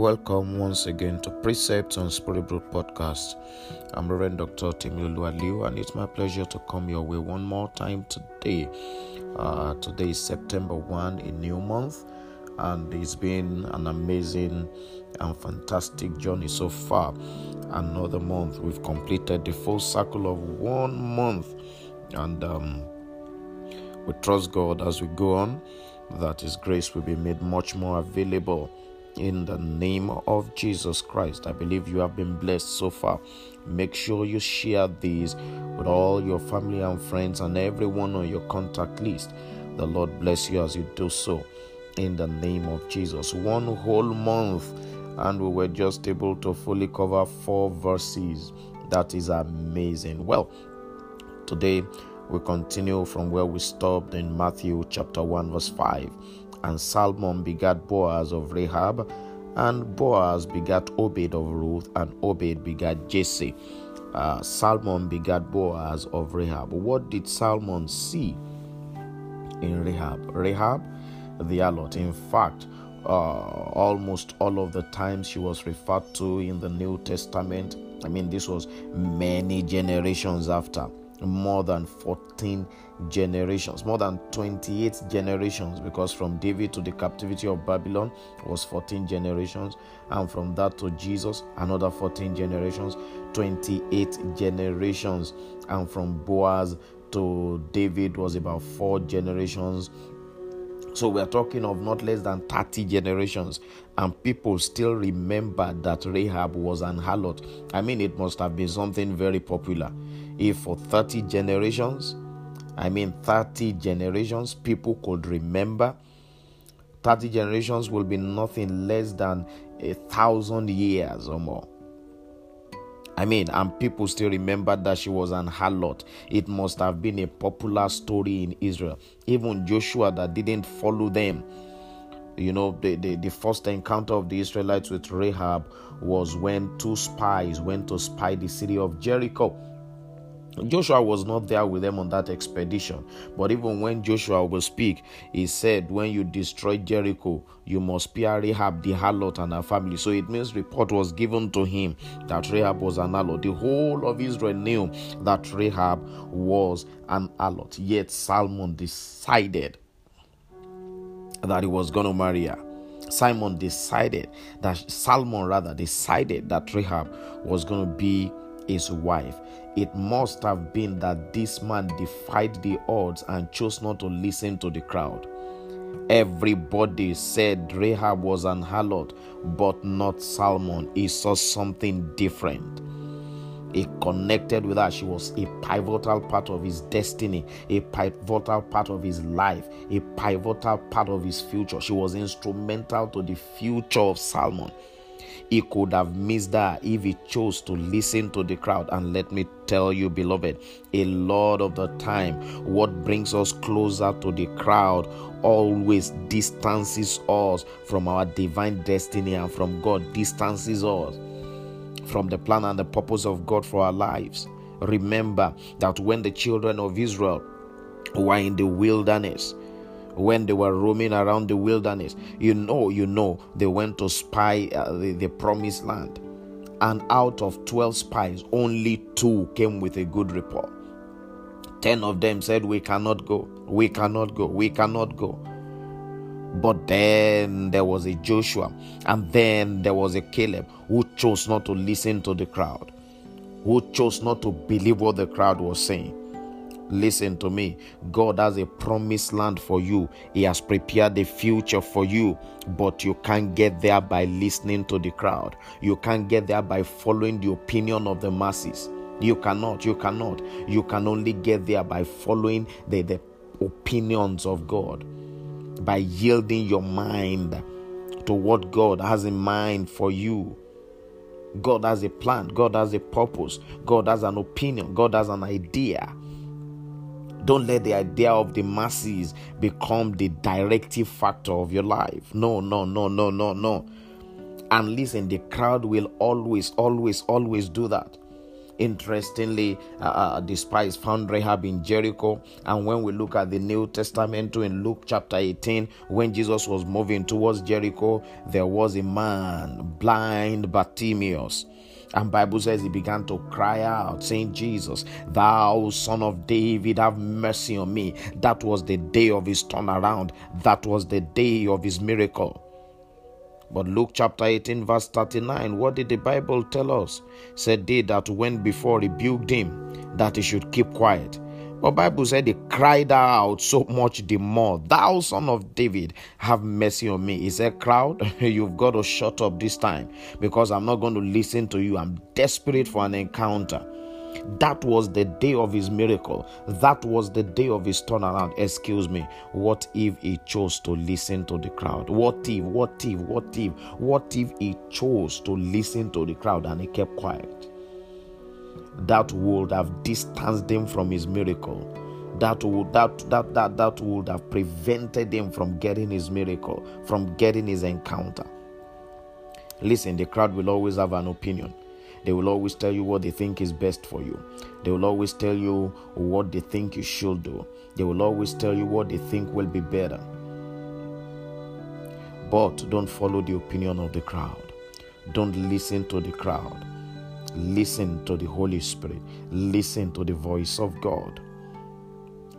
Welcome once again to Precepts on Spirit Brook Podcast. I'm Reverend Dr. Temilolu Aliu, and it's my pleasure to come your way one more time today. Uh, today is September 1, a new month, and it's been an amazing and fantastic journey so far. Another month, we've completed the full cycle of one month, and um, we trust God as we go on that His grace will be made much more available in the name of Jesus Christ. I believe you have been blessed so far. Make sure you share these with all your family and friends and everyone on your contact list. The Lord bless you as you do so in the name of Jesus. One whole month, and we were just able to fully cover four verses. That is amazing. Well, today we continue from where we stopped in Matthew chapter 1, verse 5. And Salmon begat Boaz of Rahab, and Boaz begat Obed of Ruth, and Obed begat Jesse. Uh, Salmon begat Boaz of Rahab. What did Salmon see in Rahab? Rahab, the harlot. In fact, uh, almost all of the times she was referred to in the New Testament, I mean, this was many generations after more than 14 generations, more than 28 generations, because from David to the captivity of Babylon was 14 generations, and from that to Jesus, another 14 generations, 28 generations, and from Boaz to David was about four generations. So we are talking of not less than 30 generations, and people still remember that Rahab was an harlot. I mean, it must have been something very popular. If for 30 generations, I mean 30 generations, people could remember, 30 generations will be nothing less than a thousand years or more. I mean, and people still remember that she was an harlot. It must have been a popular story in Israel. Even Joshua, that didn't follow them, you know, the, the, the first encounter of the Israelites with Rahab was when two spies went to spy the city of Jericho. Joshua was not there with them on that expedition, but even when Joshua will speak, he said, When you destroy Jericho, you must spare Rahab the harlot and her family. So it means report was given to him that Rahab was an harlot. The whole of Israel knew that Rahab was an harlot. Yet Salmon decided that he was going to marry her. Simon decided that Salmon rather decided that Rahab was going to be his wife. It must have been that this man defied the odds and chose not to listen to the crowd. Everybody said Rahab was an harlot, but not Salmon. He saw something different. He connected with her. She was a pivotal part of his destiny, a pivotal part of his life, a pivotal part of his future. She was instrumental to the future of Salmon. He could have missed that if he chose to listen to the crowd. And let me tell you, beloved, a lot of the time, what brings us closer to the crowd always distances us from our divine destiny and from God, distances us from the plan and the purpose of God for our lives. Remember that when the children of Israel were in the wilderness, when they were roaming around the wilderness. You know, you know, they went to spy uh, the, the promised land. And out of 12 spies, only two came with a good report. 10 of them said, We cannot go, we cannot go, we cannot go. But then there was a Joshua, and then there was a Caleb who chose not to listen to the crowd, who chose not to believe what the crowd was saying. Listen to me. God has a promised land for you. He has prepared the future for you, but you can't get there by listening to the crowd. You can't get there by following the opinion of the masses. You cannot. You cannot. You can only get there by following the, the opinions of God, by yielding your mind to what God has in mind for you. God has a plan, God has a purpose, God has an opinion, God has an idea. Don't let the idea of the masses become the directive factor of your life. No, no, no, no, no, no. And listen, the crowd will always, always, always do that. interestingly, uh, uh, the spies found Rahab in Jericho. And when we look at the New Testament in Luke chapter 18, when Jesus was moving towards Jericho, there was a man, blind Bartimaeus. And Bible says he began to cry out, saying, Jesus, thou son of David, have mercy on me. That was the day of his turnaround. That was the day of his miracle. But Luke chapter 18, verse 39, what did the Bible tell us? Said they that went before rebuked him that he should keep quiet. But Bible said he cried out so much the more, Thou son of David, have mercy on me. He said, Crowd, you've got to shut up this time because I'm not going to listen to you. I'm desperate for an encounter. That was the day of his miracle. That was the day of his turnaround. Excuse me. What if he chose to listen to the crowd? What if, what if, what if, what if he chose to listen to the crowd and he kept quiet? That would have distanced him from his miracle. That would that that that that would have prevented him from getting his miracle, from getting his encounter. Listen, the crowd will always have an opinion. They will always tell you what they think is best for you. They will always tell you what they think you should do. They will always tell you what they think will be better. But don't follow the opinion of the crowd. Don't listen to the crowd. Listen to the Holy Spirit. Listen to the voice of God.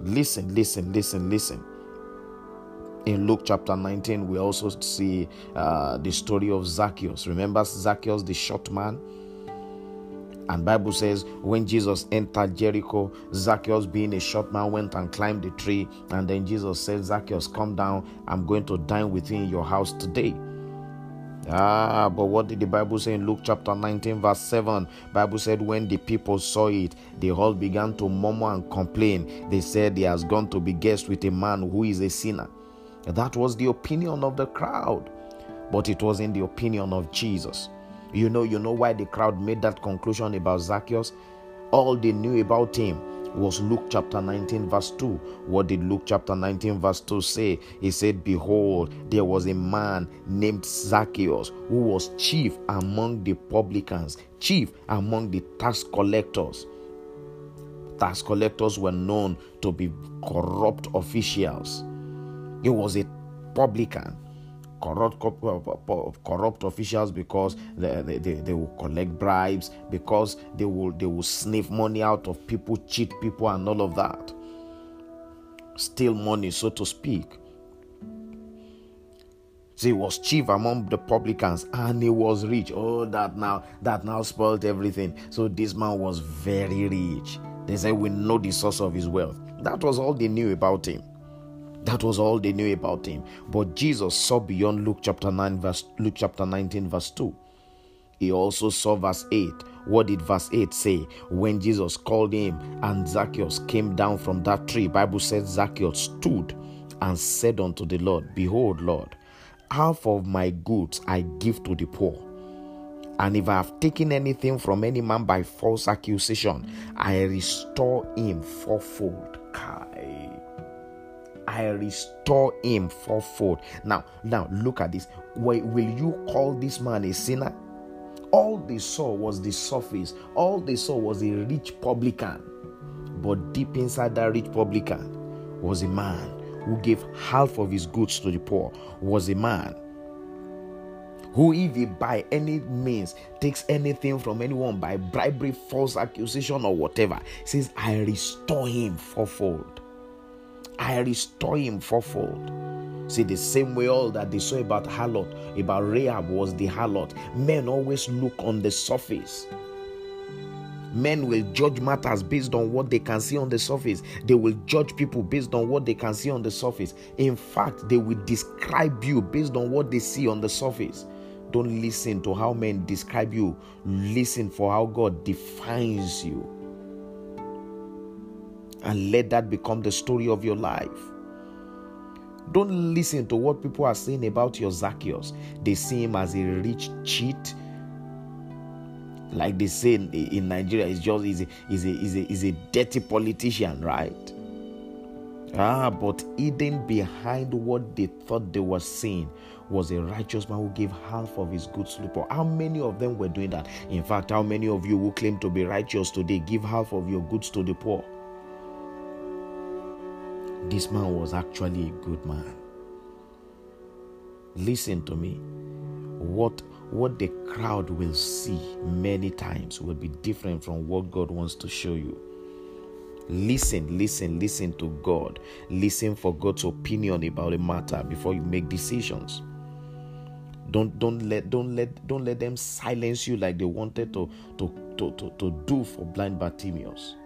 Listen, listen, listen, listen. In Luke chapter 19, we also see uh, the story of Zacchaeus. Remember Zacchaeus, the short man? And Bible says when Jesus entered Jericho, Zacchaeus being a short man went and climbed the tree. And then Jesus said, Zacchaeus, come down. I'm going to dine with you in your house today. Ah, but what did the Bible say in Luke chapter 19, verse 7? Bible said, when the people saw it, they all began to murmur and complain. They said he has gone to be guest with a man who is a sinner. That was the opinion of the crowd, but it was in the opinion of Jesus. You know, you know why the crowd made that conclusion about Zacchaeus? All they knew about him was Luke chapter 19, verse 2. What did Luke chapter 19, verse 2 say? He said, Behold, there was a man named Zacchaeus who was chief among the publicans, chief among the tax collectors. Tax collectors were known to be corrupt officials. He was a publican corrupt uh, corrupt officials because they, they, they will collect bribes because they will they will sniff money out of people cheat people and all of that. Steal money so to speak. He was chief among the publicans and he was rich. Oh that now that now spoiled everything. So this man was very rich. They said we know the source of his wealth. That was all they knew about him that was all they knew about him. But Jesus saw beyond Luke chapter 9 verse Luke chapter 19 verse 2. He also saw verse 8. What did verse 8 say? When Jesus called him and Zacchaeus came down from that tree, Bible says Zacchaeus stood and said unto the Lord, Behold, Lord, half of my goods I give to the poor. And if I have taken anything from any man by false accusation, I restore him fourfold. Kai. I restore him fourfold. Now, now look at this. Will, will you call this man a sinner? All they saw was the surface. All they saw was a rich publican. But deep inside that rich publican was a man who gave half of his goods to the poor, was a man who, if he by any means takes anything from anyone by bribery, false accusation, or whatever, says, I restore him fourfold. I restore him fourfold. See, the same way all that they saw about Harlot, about Rahab was the Harlot. Men always look on the surface. Men will judge matters based on what they can see on the surface. They will judge people based on what they can see on the surface. In fact, they will describe you based on what they see on the surface. Don't listen to how men describe you, listen for how God defines you and let that become the story of your life. Don't listen to what people are saying about your Zacchaeus. They see him as a rich cheat. Like they say in, Nigeria, he's just is a, is a, is a, a dirty politician, right? Ah, but hidden behind what they thought they were seeing was a righteous man who gave half of his goods to the poor. How many of them were doing that? In fact, how many of you who claim to be righteous today give half of your goods to the poor? This man was actually a good man. Listen to me. What what the crowd will see many times will be different from what God wants to show you. Listen, listen, listen to God. Listen for God's opinion about a matter before you make decisions. Don't don't let don't let don't let them silence you like they wanted to to to, to, to do for blind Bartimaeus.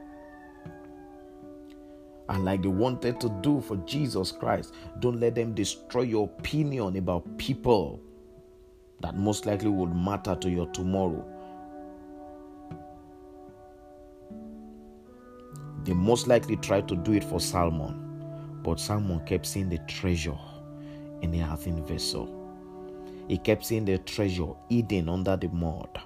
And like they wanted to do for Jesus Christ, don't let them destroy your opinion about people that most likely would matter to your tomorrow. They most likely tried to do it for Salmon, but Salmon kept seeing the treasure in the earthen vessel. He kept seeing the treasure hidden under the mud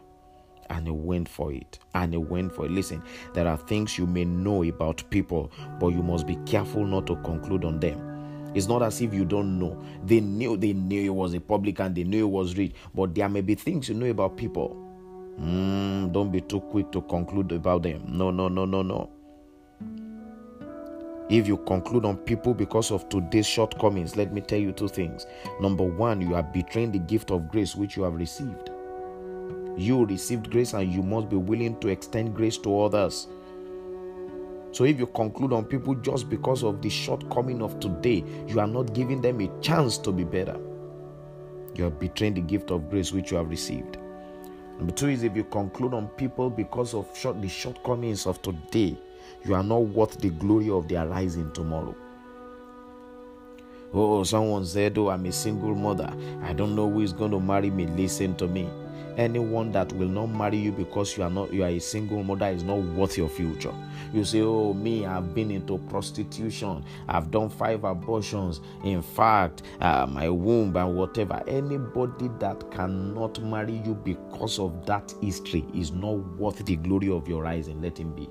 and he went for it. And he went for it. Listen, there are things you may know about people, but you must be careful not to conclude on them. It's not as if you don't know. They knew they knew he was a publican, they knew he was rich, but there may be things you know about people. Mm, don't be too quick to conclude about them. No, no, no, no, no. If you conclude on people because of today's shortcomings, let me tell you two things. Number one, you are betraying the gift of grace which you have received. You received grace and you must be willing to extend grace to others. So if you conclude on people just because of the shortcoming of today, you are not giving them a chance to be better. You are betraying the gift of grace which you have received. Number two is if you conclude on people because of short, the shortcomings of today, you are not worth the glory of their rising tomorrow. Oh, someone said, Oh, I'm a single mother. I don't know who is going to marry me. Listen to me. Anyone that will not marry you because you are not you are a single mother is not worth your future. You say, Oh, me, I've been into prostitution, I've done five abortions. In fact, uh, my womb and whatever. Anybody that cannot marry you because of that history is not worth the glory of your rising. Let him be.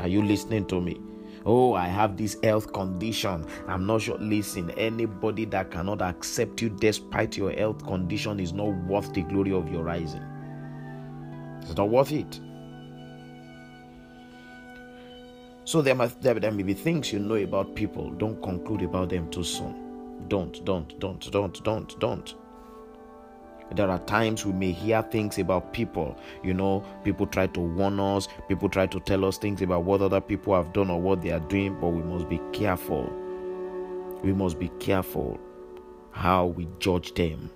Are you listening to me? Oh, I have this health condition. I'm not sure. Listen, anybody that cannot accept you despite your health condition is not worth the glory of your rising. It's not worth it. So there, there, there may be things you know about people. Don't conclude about them too soon. Don't, don't, don't, don't, don't, don't. There are times we may hear things about people. You know, people try to warn us, people try to tell us things about what other people have done or what they are doing, but we must be careful. We must be careful how we judge them.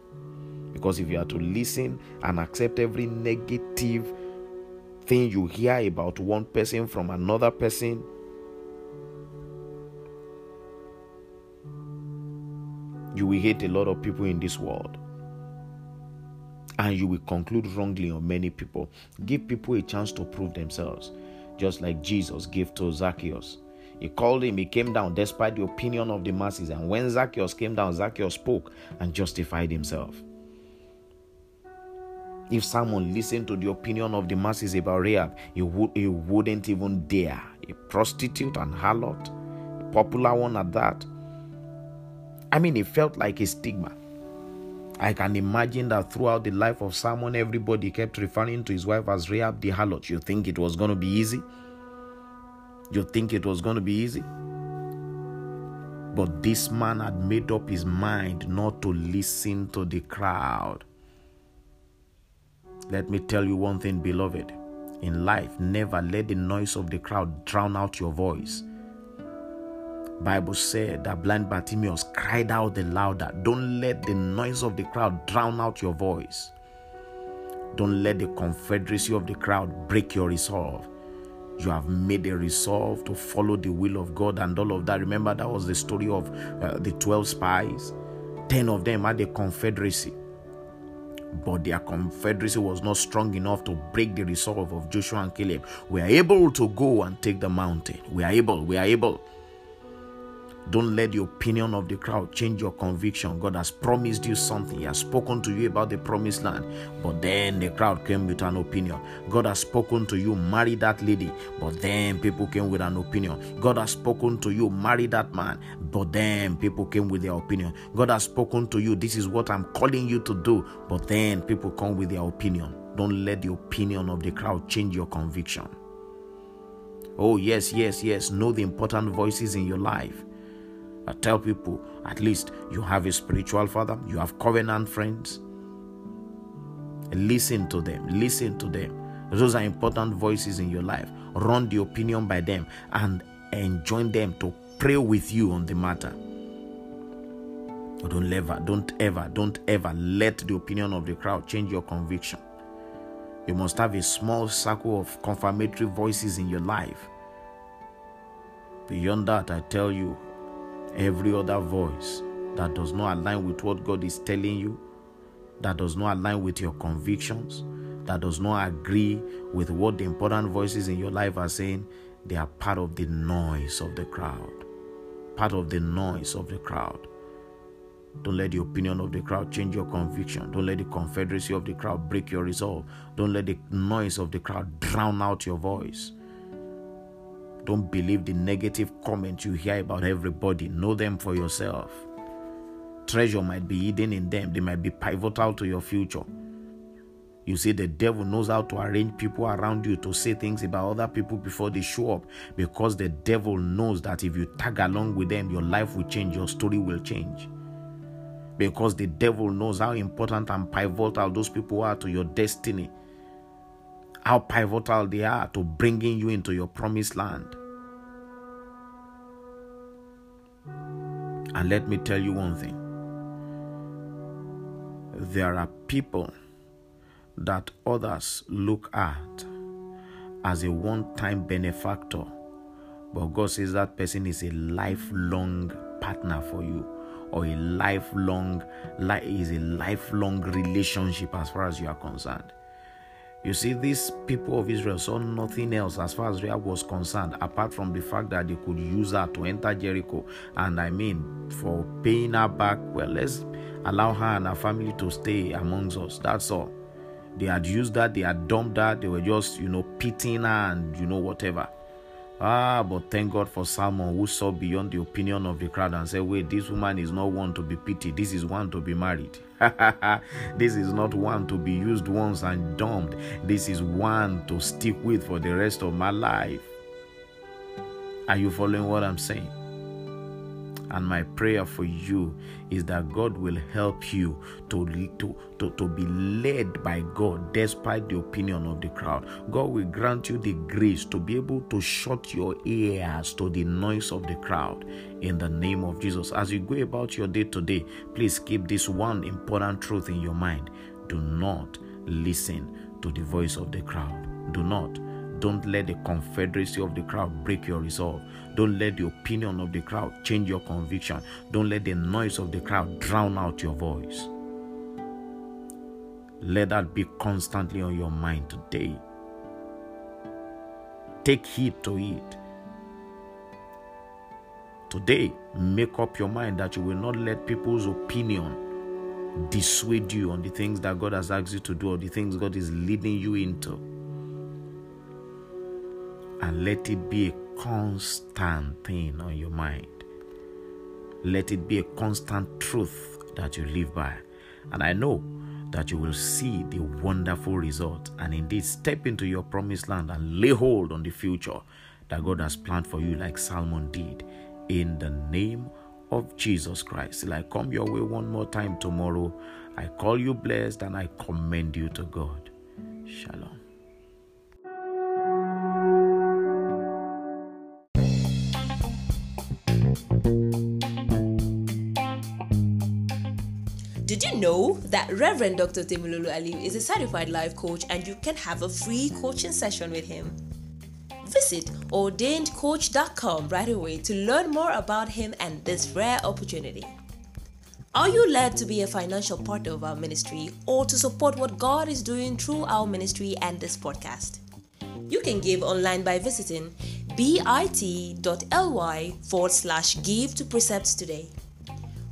Because if you are to listen and accept every negative thing you hear about one person from another person, you will hate a lot of people in this world and you will conclude wrongly on many people. Give people a chance to prove themselves, just like Jesus gave to Zacchaeus. He called him, he came down despite the opinion of the masses. And when Zacchaeus came down, Zacchaeus spoke and justified himself. If someone listened to the opinion of the masses about Rahab, he, would, he wouldn't even dare. A prostitute and harlot, popular one at that. I mean, it felt like a stigma. I can imagine that throughout the life of Simon, everybody kept referring to his wife as Rahab the harlot. You think it was going to be easy? You think it was going to be easy? But this man had made up his mind not to listen to the crowd. Let me tell you one thing, beloved. In life, never let the noise of the crowd drown out your voice. Bible said that blind Bartimaeus cried out the louder. Don't let the noise of the crowd drown out your voice. Don't let the confederacy of the crowd break your resolve. You have made a resolve to follow the will of God and all of that. Remember, that was the story of uh, the 12 spies. 10 of them had a confederacy, but their confederacy was not strong enough to break the resolve of Joshua and Caleb. We are able to go and take the mountain. We are able, we are able. Don't let the opinion of the crowd change your conviction. God has promised you something. He has spoken to you about the promised land. But then the crowd came with an opinion. God has spoken to you, marry that lady. But then people came with an opinion. God has spoken to you, marry that man. But then people came with their opinion. God has spoken to you, this is what I'm calling you to do. But then people come with their opinion. Don't let the opinion of the crowd change your conviction. Oh, yes, yes, yes. Know the important voices in your life. I tell people at least you have a spiritual father, you have covenant friends. Listen to them, listen to them. Those are important voices in your life. Run the opinion by them and enjoin them to pray with you on the matter. Don't ever, don't ever, don't ever let the opinion of the crowd change your conviction. You must have a small circle of confirmatory voices in your life. Beyond that, I tell you, every other voice that does not align with what God is telling you, that does not align with your convictions, that does not agree with what the important voices in your life are saying, they are part of the noise of the crowd. Part of the noise of the crowd. Don't let the opinion of the crowd change your conviction. Don't let the confederacy of the crowd break your resolve. Don't let the noise of the crowd drown out your voice. Don't believe the negative comments you hear about everybody. Know them for yourself. Treasure might be hidden in them, they might be pivotal to your future. You see, the devil knows how to arrange people around you to say things about other people before they show up because the devil knows that if you tag along with them, your life will change, your story will change because the devil knows how important and pivotal those people are to your destiny, how pivotal they are to bringing you into your promised land. And let me tell you one thing there are people that others look at as a one time benefactor, but God says that person is a lifelong partner for you or a lifelong is a lifelong relationship as far as you are concerned. You see, these people of Israel saw nothing else as far as Rahab was concerned, apart from the fact that they could use her to enter Jericho. And I mean, for paying her back, well, let's allow her and her family to stay amongst us. That's all. They had used that, they had dumped that, they were just, you know, pitying her and, you know, whatever. Ah, but thank God for Salmon who saw beyond the opinion of the crowd and said, Wait, this woman is not one to be pitied. This is one to be married. this is not one to be used once and dumped. This is one to stick with for the rest of my life. Are you following what I'm saying? And my prayer for you is that God will help you to, to, to, to be led by God despite the opinion of the crowd. God will grant you the grace to be able to shut your ears to the noise of the crowd in the name of Jesus. As you go about your day today, please keep this one important truth in your mind. Do not listen to the voice of the crowd. Do not don't let the confederacy of the crowd break your resolve. Don't let the opinion of the crowd change your conviction. Don't let the noise of the crowd drown out your voice. Let that be constantly on your mind today. Take heed to it. Today, make up your mind that you will not let people's opinion dissuade you on the things that God has asked you to do or the things God is leading you into and let it be a constant thing on your mind. Let it be a constant truth that you live by. And I know that you will see the wonderful result and indeed step into your promised land and lay hold on the future that God has planned for you, like Salmon did, in the name of Jesus Christ. Till I come your way one more time tomorrow, I call you blessed and I commend you to God. Shalom. You know that Reverend Dr. Temilolu Aliu is a certified life coach and you can have a free coaching session with him? Visit ordainedcoach.com right away to learn more about him and this rare opportunity. Are you led to be a financial partner of our ministry or to support what God is doing through our ministry and this podcast? You can give online by visiting bit.ly forward slash give to precepts today.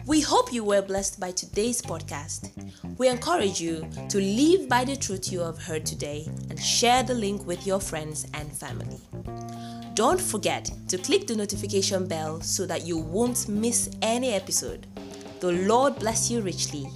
We hope you were blessed by today's podcast. We encourage you to live by the truth you have heard today and share the link with your friends and family. Don't forget to click the notification bell so that you won't miss any episode. The Lord bless you richly